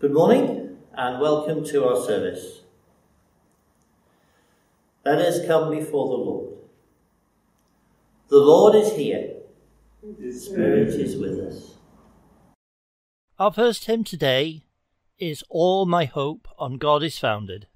Good morning and welcome to our service. Let us come before the Lord. The Lord is here. His Spirit is with us. Our first hymn today is All My Hope on God is Founded.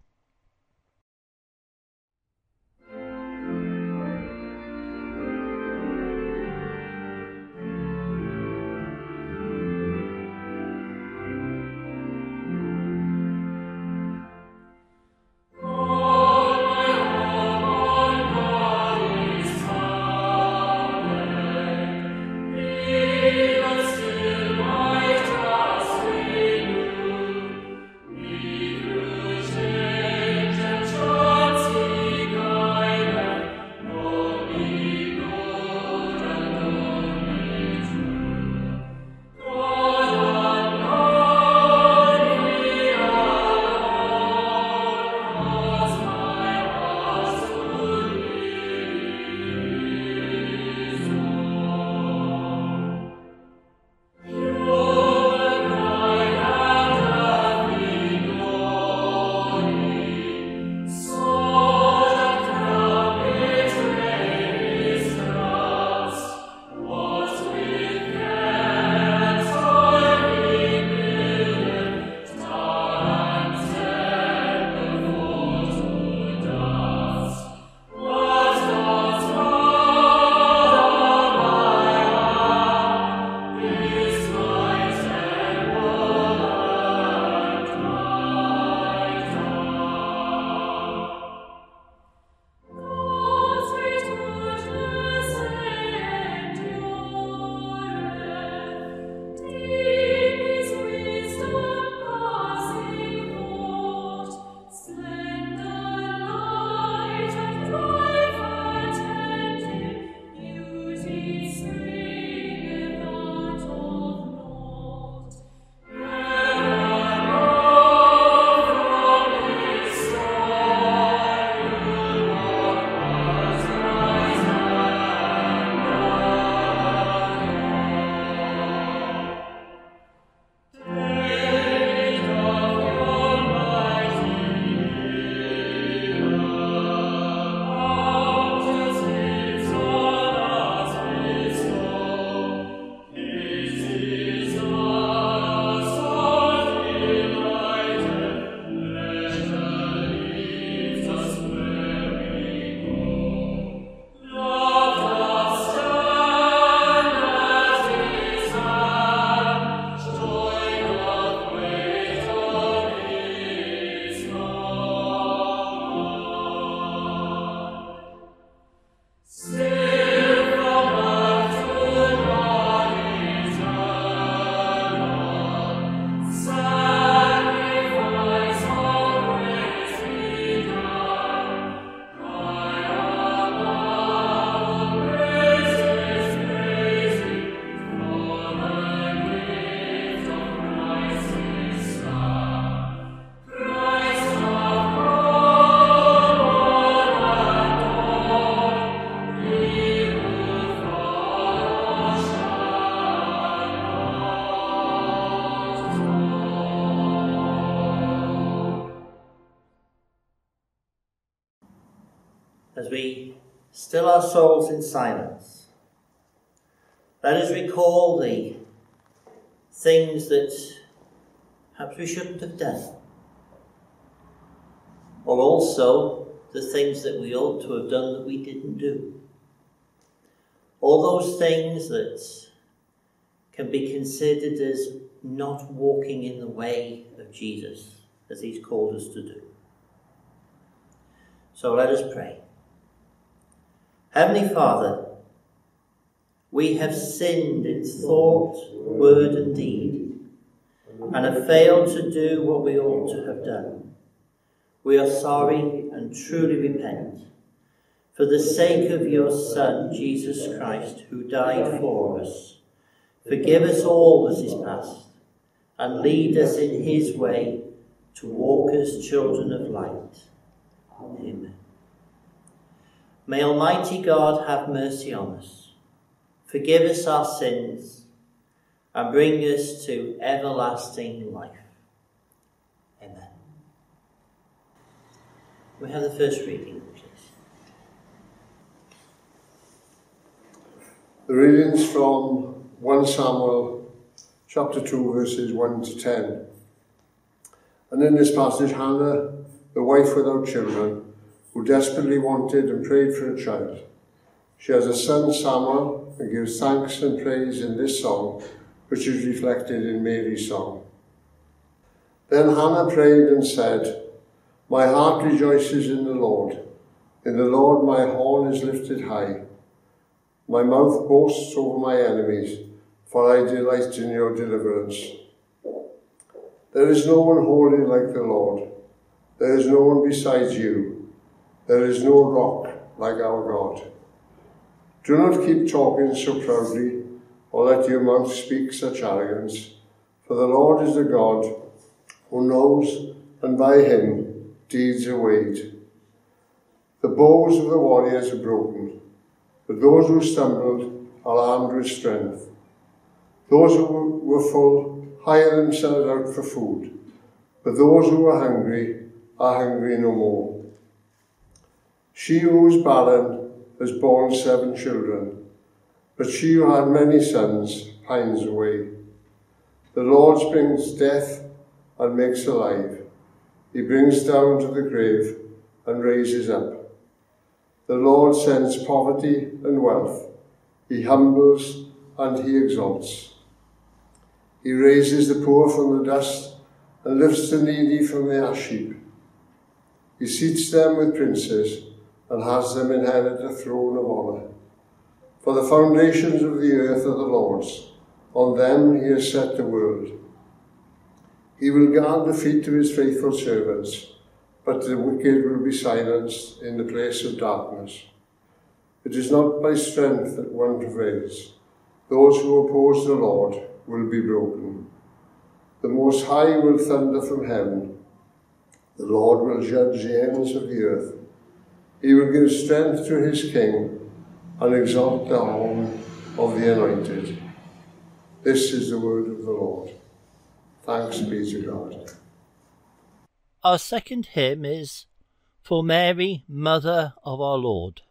Our souls in silence. Let us recall the things that perhaps we shouldn't have done, or also the things that we ought to have done that we didn't do. All those things that can be considered as not walking in the way of Jesus, as He's called us to do. So let us pray. Heavenly Father, we have sinned in thought, word, and deed, and have failed to do what we ought to have done. We are sorry and truly repent. For the sake of your Son, Jesus Christ, who died for us, forgive us all that is past, and lead us in his way to walk as children of light. Amen. May Almighty God have mercy on us, forgive us our sins, and bring us to everlasting life. Amen. We have the first reading, please. The readings from 1 Samuel chapter 2, verses 1 to 10. And in this passage, Hannah, the wife without children, who desperately wanted and prayed for a child, she has a son, Samuel, and gives thanks and praise in this song, which is reflected in Mary's song. Then Hannah prayed and said, My heart rejoices in the Lord. In the Lord my horn is lifted high. My mouth boasts over my enemies, for I delight in your deliverance. There is no one holy like the Lord. There is no one besides you. There is no rock like our God. Do not keep talking so proudly, or let your mouth speak such arrogance, for the Lord is the God who knows, and by him deeds are weighed. The bows of the warriors are broken, but those who stumbled are armed with strength. Those who were full hire themselves out for food, but those who are hungry are hungry no more. She who is barren has borne seven children, but she who had many sons pines away. The Lord brings death and makes alive. He brings down to the grave and raises up. The Lord sends poverty and wealth. He humbles and he exalts. He raises the poor from the dust and lifts the needy from the ash heap. He seats them with princes and has them inherit a throne of honour. For the foundations of the earth are the Lord's. On them he has set the world. He will guard the feet of his faithful servants, but the wicked will be silenced in the place of darkness. It is not by strength that one prevails. Those who oppose the Lord will be broken. The Most High will thunder from heaven. The Lord will judge the ends of the earth. He will give strength to his king and exalt the horn of the anointed. This is the word of the Lord. Thanks be to God. Our second hymn is For Mary, Mother of our Lord.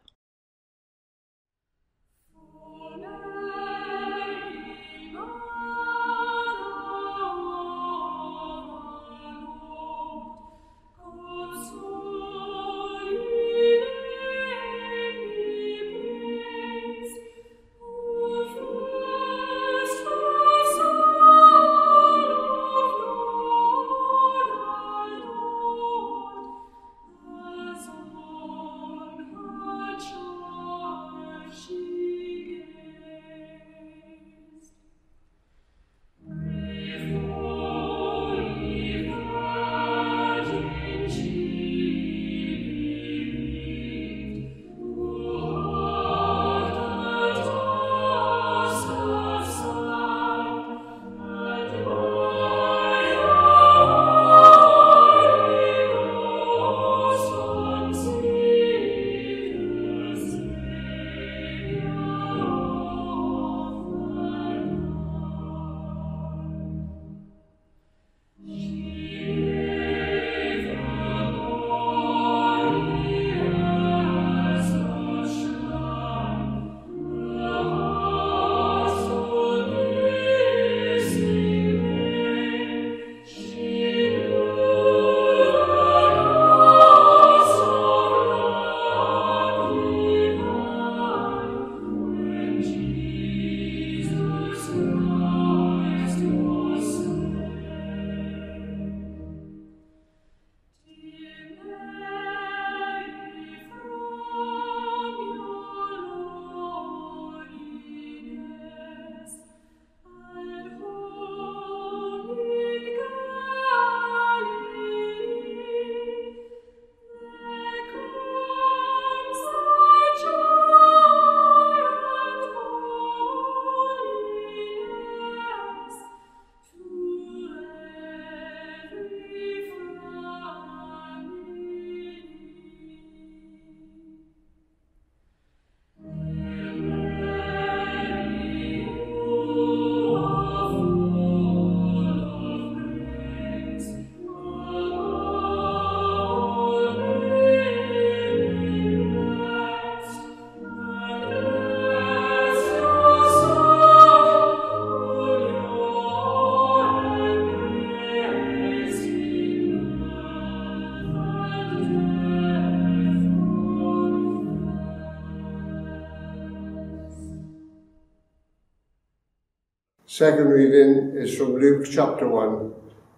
Second reading is from Luke chapter 1,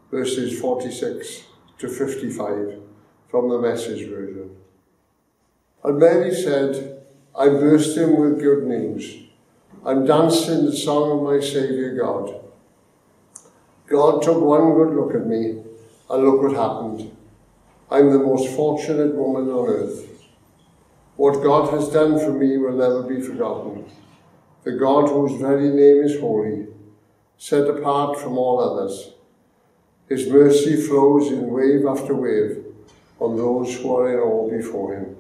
verses 46 to 55 from the Message version. And Mary said, I'm bursting with good news. I'm dancing the song of my Saviour God. God took one good look at me, and look what happened. I'm the most fortunate woman on earth. What God has done for me will never be forgotten. The God whose very name is holy, set apart from all others. His mercy flows in wave after wave on those who are in awe before him.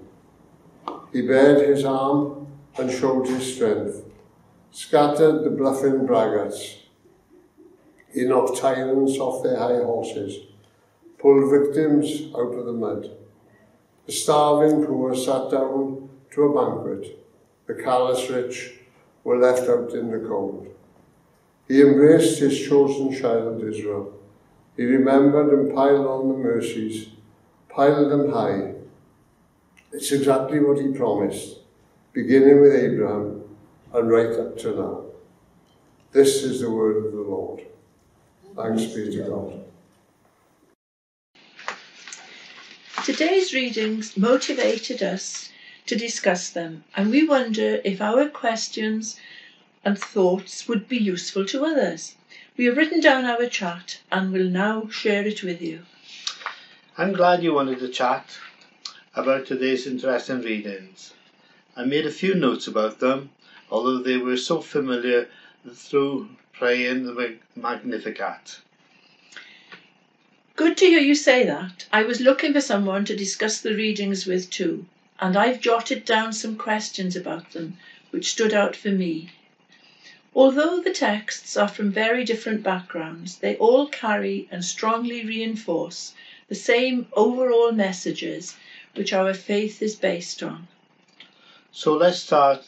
He bared his arm and showed his strength, scattered the bluffing braggarts. He knocked tyrants off their high horses, pulled victims out of the mud. The starving poor sat down to a banquet. The callous rich were left out in the cold. He embraced his chosen child Israel. He remembered and piled on the mercies, piled them high. It's exactly what he promised, beginning with Abraham and right up to now. This is the word of the Lord. Thanks be to God. Today's readings motivated us to discuss them, and we wonder if our questions and thoughts would be useful to others. We have written down our chat and will now share it with you. I'm glad you wanted to chat about today's interesting readings. I made a few notes about them, although they were so familiar through praying the Magnificat. Good to hear you say that. I was looking for someone to discuss the readings with too, and I've jotted down some questions about them which stood out for me. Although the texts are from very different backgrounds, they all carry and strongly reinforce the same overall messages which our faith is based on. So let's start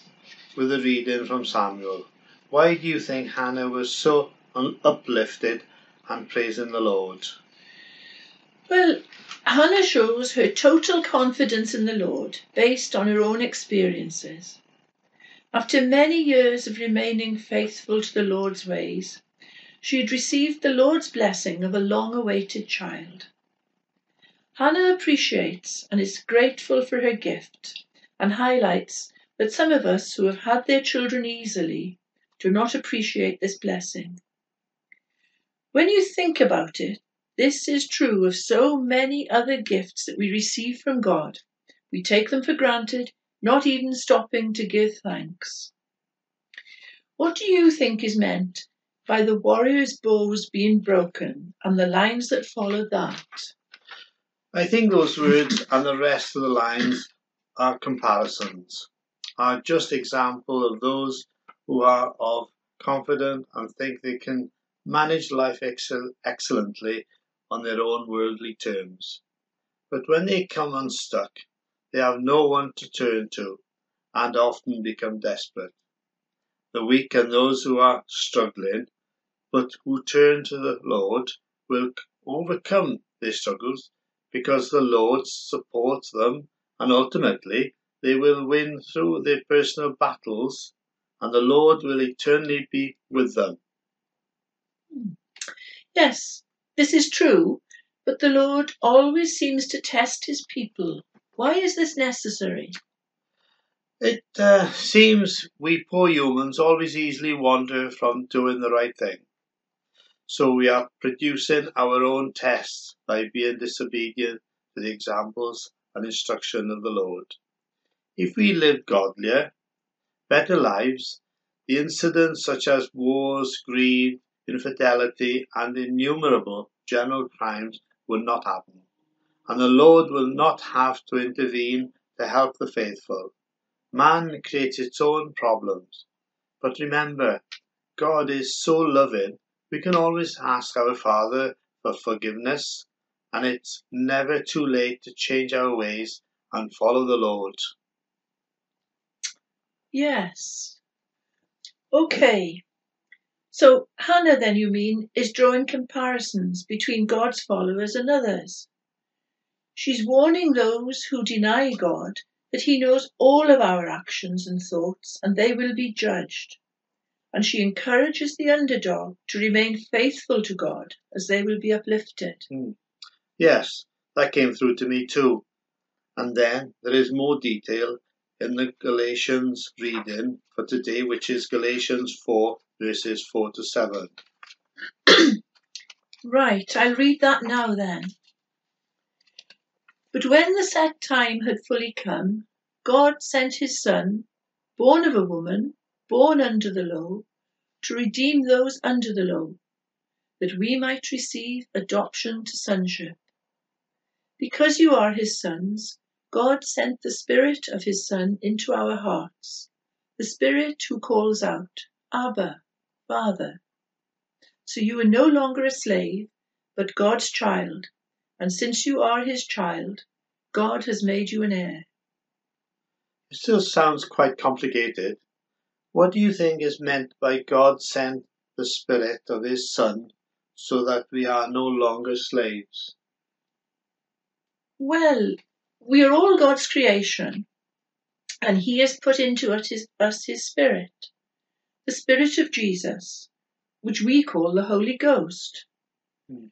with a reading from Samuel. Why do you think Hannah was so uplifted and praising the Lord? Well, Hannah shows her total confidence in the Lord based on her own experiences. After many years of remaining faithful to the Lord's ways, she had received the Lord's blessing of a long awaited child. Hannah appreciates and is grateful for her gift and highlights that some of us who have had their children easily do not appreciate this blessing. When you think about it, this is true of so many other gifts that we receive from God. We take them for granted not even stopping to give thanks. What do you think is meant by the warrior's bows being broken and the lines that follow that? I think those words and the rest of the lines are comparisons, are just example of those who are of confident and think they can manage life excel- excellently on their own worldly terms. But when they come unstuck, they have no one to turn to and often become desperate. The weak and those who are struggling, but who turn to the Lord, will overcome their struggles because the Lord supports them and ultimately they will win through their personal battles and the Lord will eternally be with them. Yes, this is true, but the Lord always seems to test his people why is this necessary? It uh, seems we poor humans always easily wander from doing the right thing. So we are producing our own tests by being disobedient to the examples and instruction of the Lord. If we lived godlier, better lives, the incidents such as wars, greed, infidelity, and innumerable general crimes would not happen and the Lord will not have to intervene to help the faithful. Man creates its own problems. But remember, God is so loving, we can always ask our Father for forgiveness, and it's never too late to change our ways and follow the Lord. Yes. Okay. So Hannah, then, you mean, is drawing comparisons between God's followers and others. She's warning those who deny God that He knows all of our actions and thoughts and they will be judged. and she encourages the underdog to remain faithful to God as they will be uplifted. Hmm. Yes, that came through to me too. And then there is more detail in the Galatians reading for today, which is Galatians 4, verses 4 to 7. Right, I'll read that now then. But when the set time had fully come, God sent his Son, born of a woman, born under the law, to redeem those under the law, that we might receive adoption to sonship. Because you are his sons, God sent the Spirit of his Son into our hearts, the Spirit who calls out, Abba, Father. So you are no longer a slave, but God's child, and since you are his child, God has made you an heir. It still sounds quite complicated. What do you think is meant by God sent the Spirit of His Son so that we are no longer slaves? Well, we are all God's creation, and he has put into us his, us his Spirit, the Spirit of Jesus, which we call the Holy Ghost. Hmm.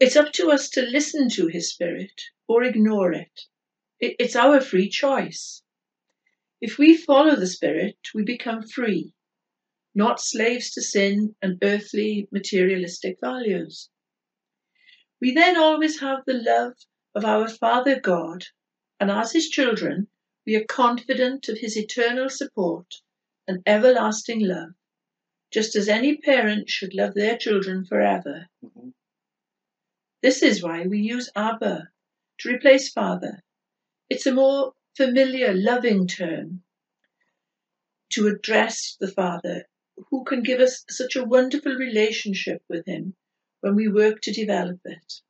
It's up to us to listen to his Spirit or ignore it. it. It's our free choice. If we follow the Spirit, we become free, not slaves to sin and earthly materialistic values. We then always have the love of our Father God, and as his children, we are confident of his eternal support and everlasting love, just as any parent should love their children forever. Mhm. This is why we use Abba to replace Father. It's a more familiar, loving term to address the Father who can give us such a wonderful relationship with him when we work to develop it.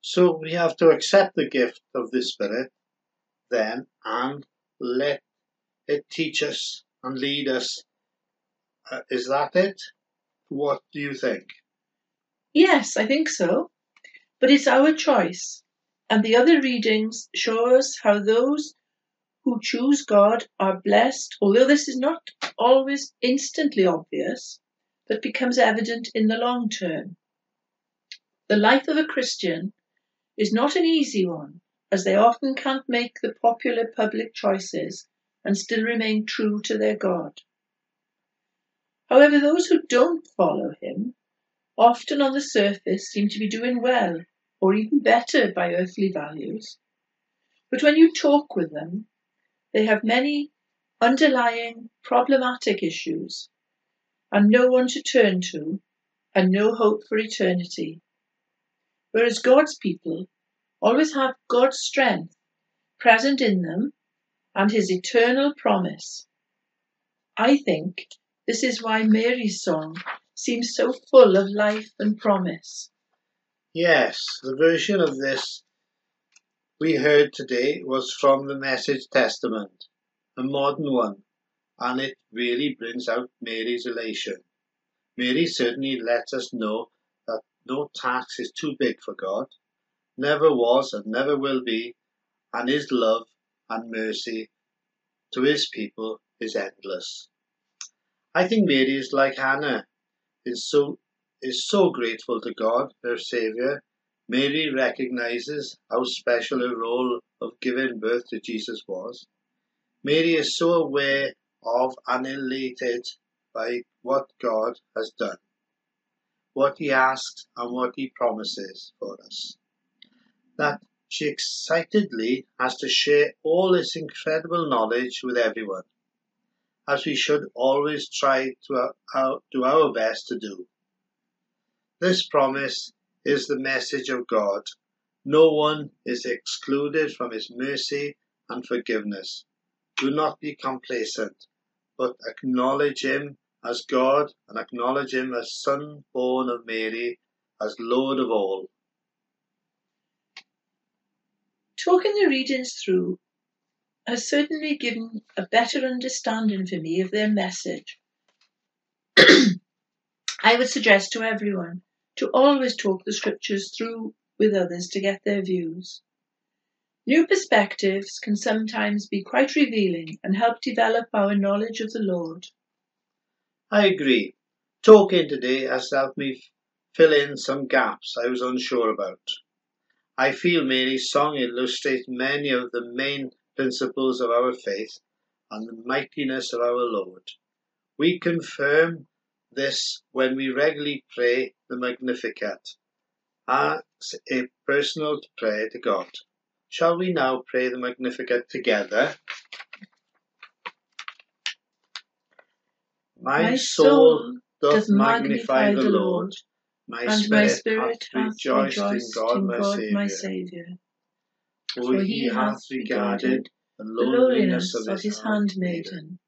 So we have to accept the gift of the Spirit then and let it teach us and lead us. Uh, is that it? What do you think? Yes, I think so. But it's our choice. And the other readings show us how those who choose God are blessed, although this is not always instantly obvious, but becomes evident in the long term. The life of a Christian is not an easy one, as they often can't make the popular public choices and still remain true to their God. However, those who don't follow him often on the surface seem to be doing well or even better by earthly values. But when you talk with them, they have many underlying problematic issues and no one to turn to and no hope for eternity. Whereas God's people always have God's strength present in them and his eternal promise. I think this is why Mary's song seems so full of life and promise. Yes, the version of this we heard today was from the Message Testament, a modern one, and it really brings out Mary's elation. Mary certainly lets us know that no task is too big for God, never was and never will be, and his love and mercy to his people is endless. I think Mary is like Hannah, is so is so grateful to God, her Saviour. Mary recognizes how special her role of giving birth to Jesus was. Mary is so aware of and elated by what God has done, what He asks and what He promises for us, that she excitedly has to share all this incredible knowledge with everyone, as we should always try to do our best to do. This promise is the message of God. No one is excluded from His mercy and forgiveness. Do not be complacent, but acknowledge Him as God and acknowledge Him as Son born of Mary, as Lord of all. Talking the readings through has certainly given a better understanding for me of their message. I would suggest to everyone to always talk the scriptures through with others to get their views. New perspectives can sometimes be quite revealing and help develop our knowledge of the Lord. I agree. Talking today has helped me fill in some gaps I was unsure about. I feel Mary's song illustrates many of the main principles of our faith and the mightiness of our Lord. We confirm this when we regularly pray the Magnificat as a personal prayer to God. Shall we now pray the Magnificat together? My soul doth magnify the Lord, my and my spirit spirit hath hath rejoiced in God in God my Saviour. For he hath regarded the lowliness of his handmaiden.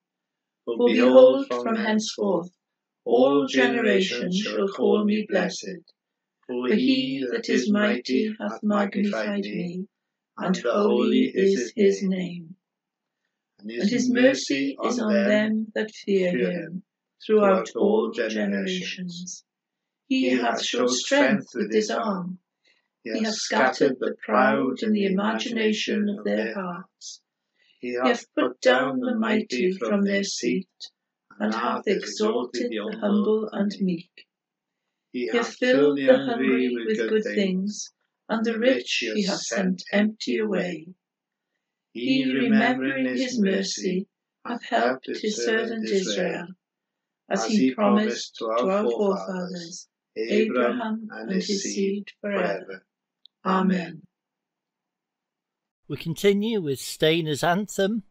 For behold, from henceforth all generations shall call me blessed. For he that is mighty hath magnified me, and holy is his name. And And his mercy is on them that fear him throughout all generations. He hath showed strength with his arm. He hath scattered the proud in the imagination of their hearts. He hath put down the mighty from their seat, and hath exalted the humble and meek. He He hath filled the hungry with good things, and the rich he hath sent empty away. He, remembering his mercy, hath helped his servant Israel, as he promised to our forefathers, Abraham and his seed forever. Amen. We continue with Stainer's anthem,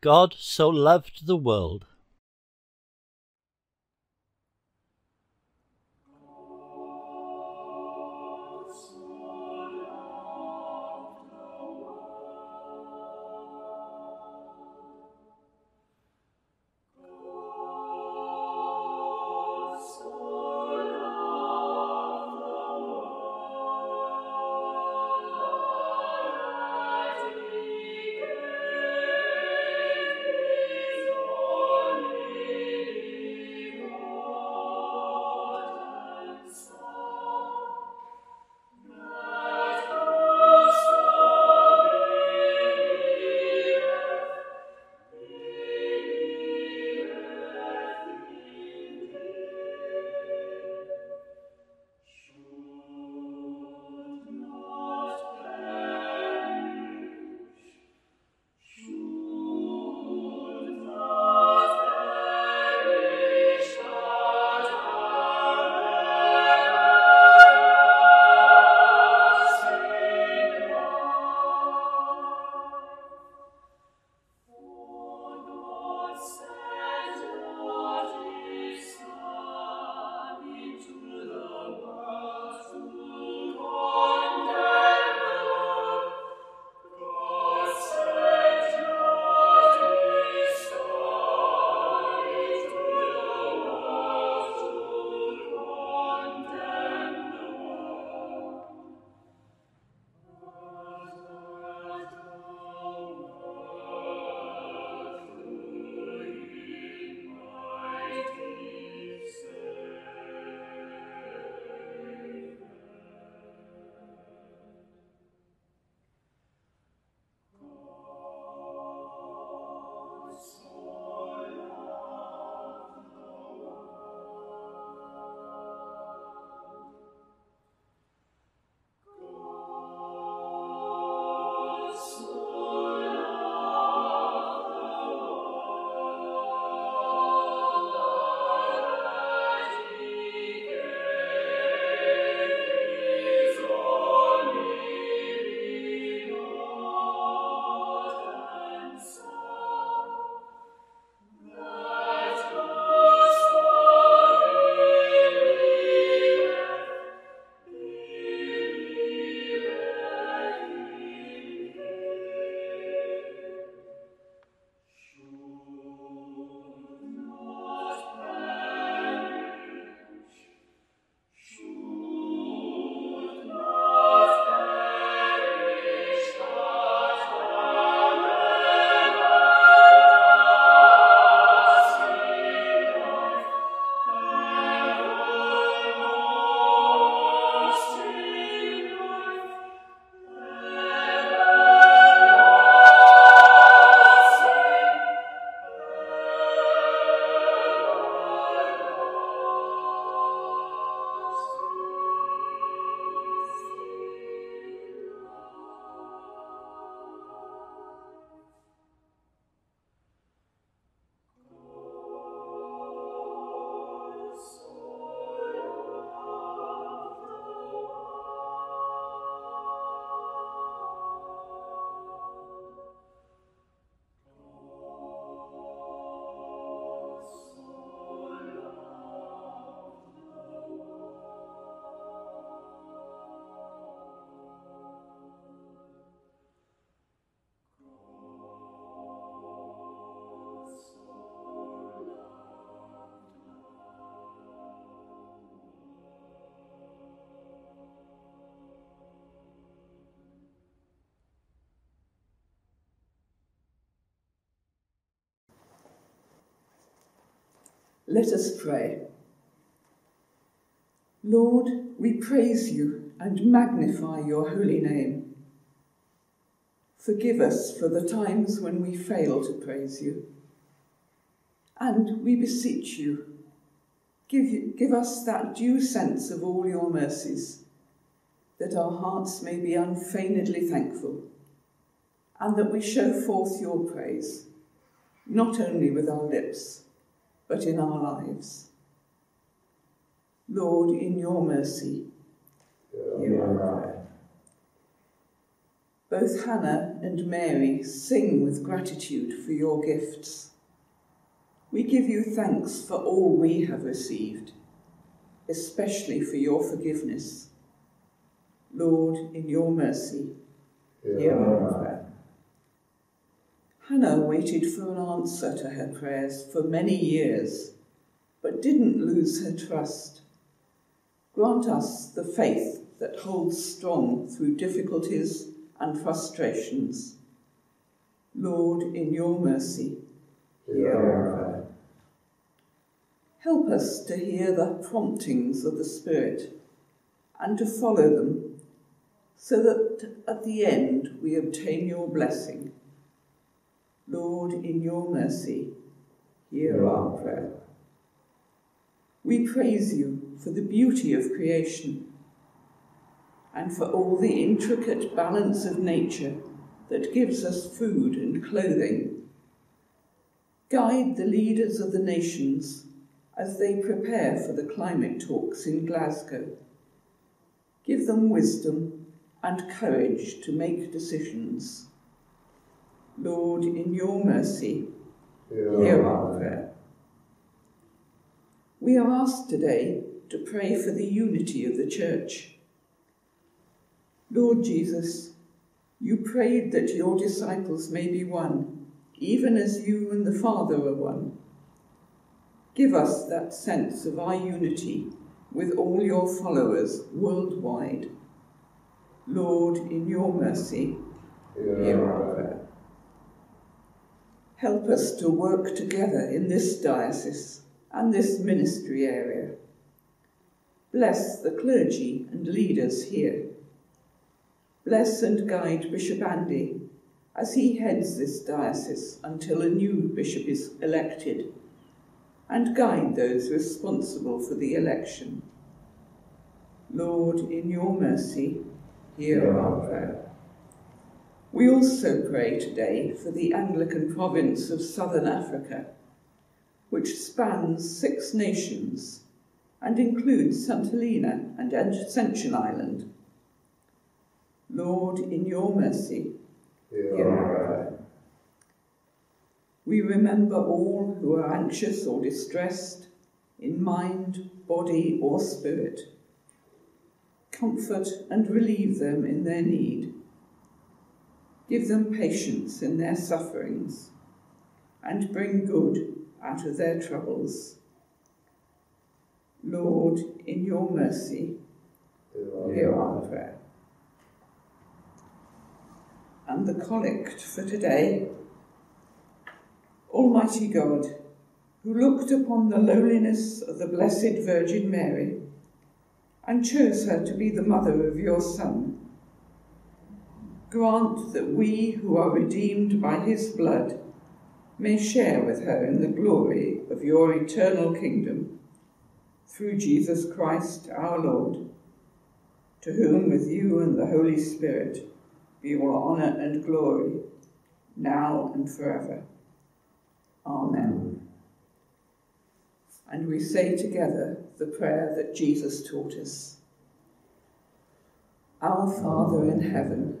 God so loved the world. Let us pray. Lord, we praise you and magnify your holy name. Forgive us for the times when we fail to praise you. And we beseech you, give, give us that due sense of all your mercies, that our hearts may be unfeignedly thankful, and that we show forth your praise, not only with our lips, but in our lives. Lord, in your mercy, hear our prayer. Both Hannah and Mary sing with gratitude for your gifts. We give you thanks for all we have received, especially for your forgiveness. Lord, in your mercy, hear our prayer. Hannah waited for an answer to her prayers for many years, but didn't lose her trust. Grant us the faith that holds strong through difficulties and frustrations. Lord, in your mercy, hear our prayer. Help us to hear the promptings of the Spirit and to follow them, so that at the end we obtain your blessing Lord, in your mercy, hear our prayer. We praise you for the beauty of creation and for all the intricate balance of nature that gives us food and clothing. Guide the leaders of the nations as they prepare for the climate talks in Glasgow. Give them wisdom and courage to make decisions. Lord, in your mercy, hear our prayer. We are asked today to pray for the unity of the Church. Lord Jesus, you prayed that your disciples may be one, even as you and the Father are one. Give us that sense of our unity with all your followers worldwide. Lord, in your mercy, hear our prayer. Help us to work together in this diocese and this ministry area. Bless the clergy and leaders here. Bless and guide Bishop Andy as he heads this diocese until a new bishop is elected, and guide those responsible for the election. Lord, in your mercy, hear our prayer. We also pray today for the Anglican province of Southern Africa, which spans six nations and includes St. Helena and Ascension Island. Lord, in your mercy, hear our prayer. We remember all who are anxious or distressed in mind, body, or spirit. Comfort and relieve them in their need Give them patience in their sufferings, and bring good out of their troubles. Lord, in your mercy, hear our prayer. And the collect for today Almighty God, who looked upon the lowliness of the Blessed Virgin Mary and chose her to be the mother of your Son grant that we who are redeemed by his blood may share with her in the glory of your eternal kingdom. Through Jesus Christ our Lord, to whom with you and the Holy Spirit be all honour and glory, now and forever. Amen. And we say together the prayer that Jesus taught us. Our Father in heaven,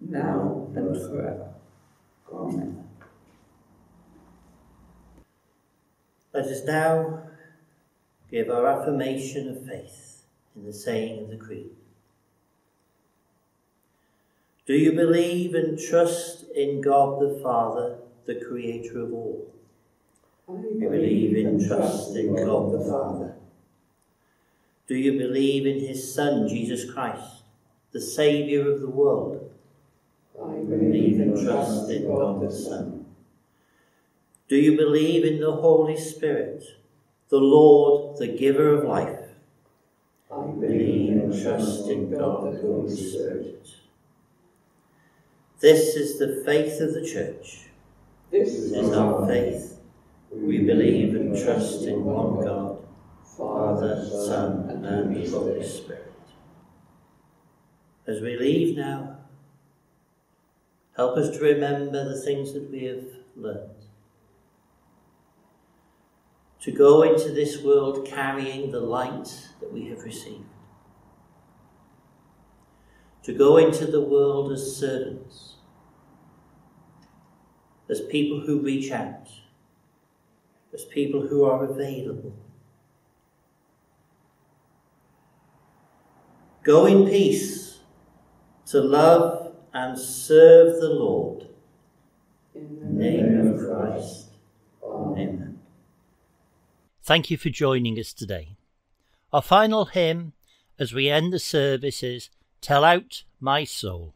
now and forever. Amen. Let us now give our affirmation of faith in the saying of the Creed. Do you believe and trust in God the Father, the Creator of all? I believe and trust in God the Father. Do you believe in His Son, Jesus Christ, the Saviour of the world? I Believe and trust in God the Son. Do you believe in the Holy Spirit, the Lord, the giver of life? I Believe and trust in God the Holy Spirit. This is the faith of the Church. This This is our faith. We believe and trust in one God, Father, Son, and Holy Spirit. As we leave now, help us to remember the things that we have learned. To go into this world carrying the light that we have received. To go into the world as servants, as people who reach out, as people who are available. Go in peace to love and serve the Lord. In the name of Christ. Amen. Thank you for joining us today. Our final hymn as we end the service is Tell Out My Soul.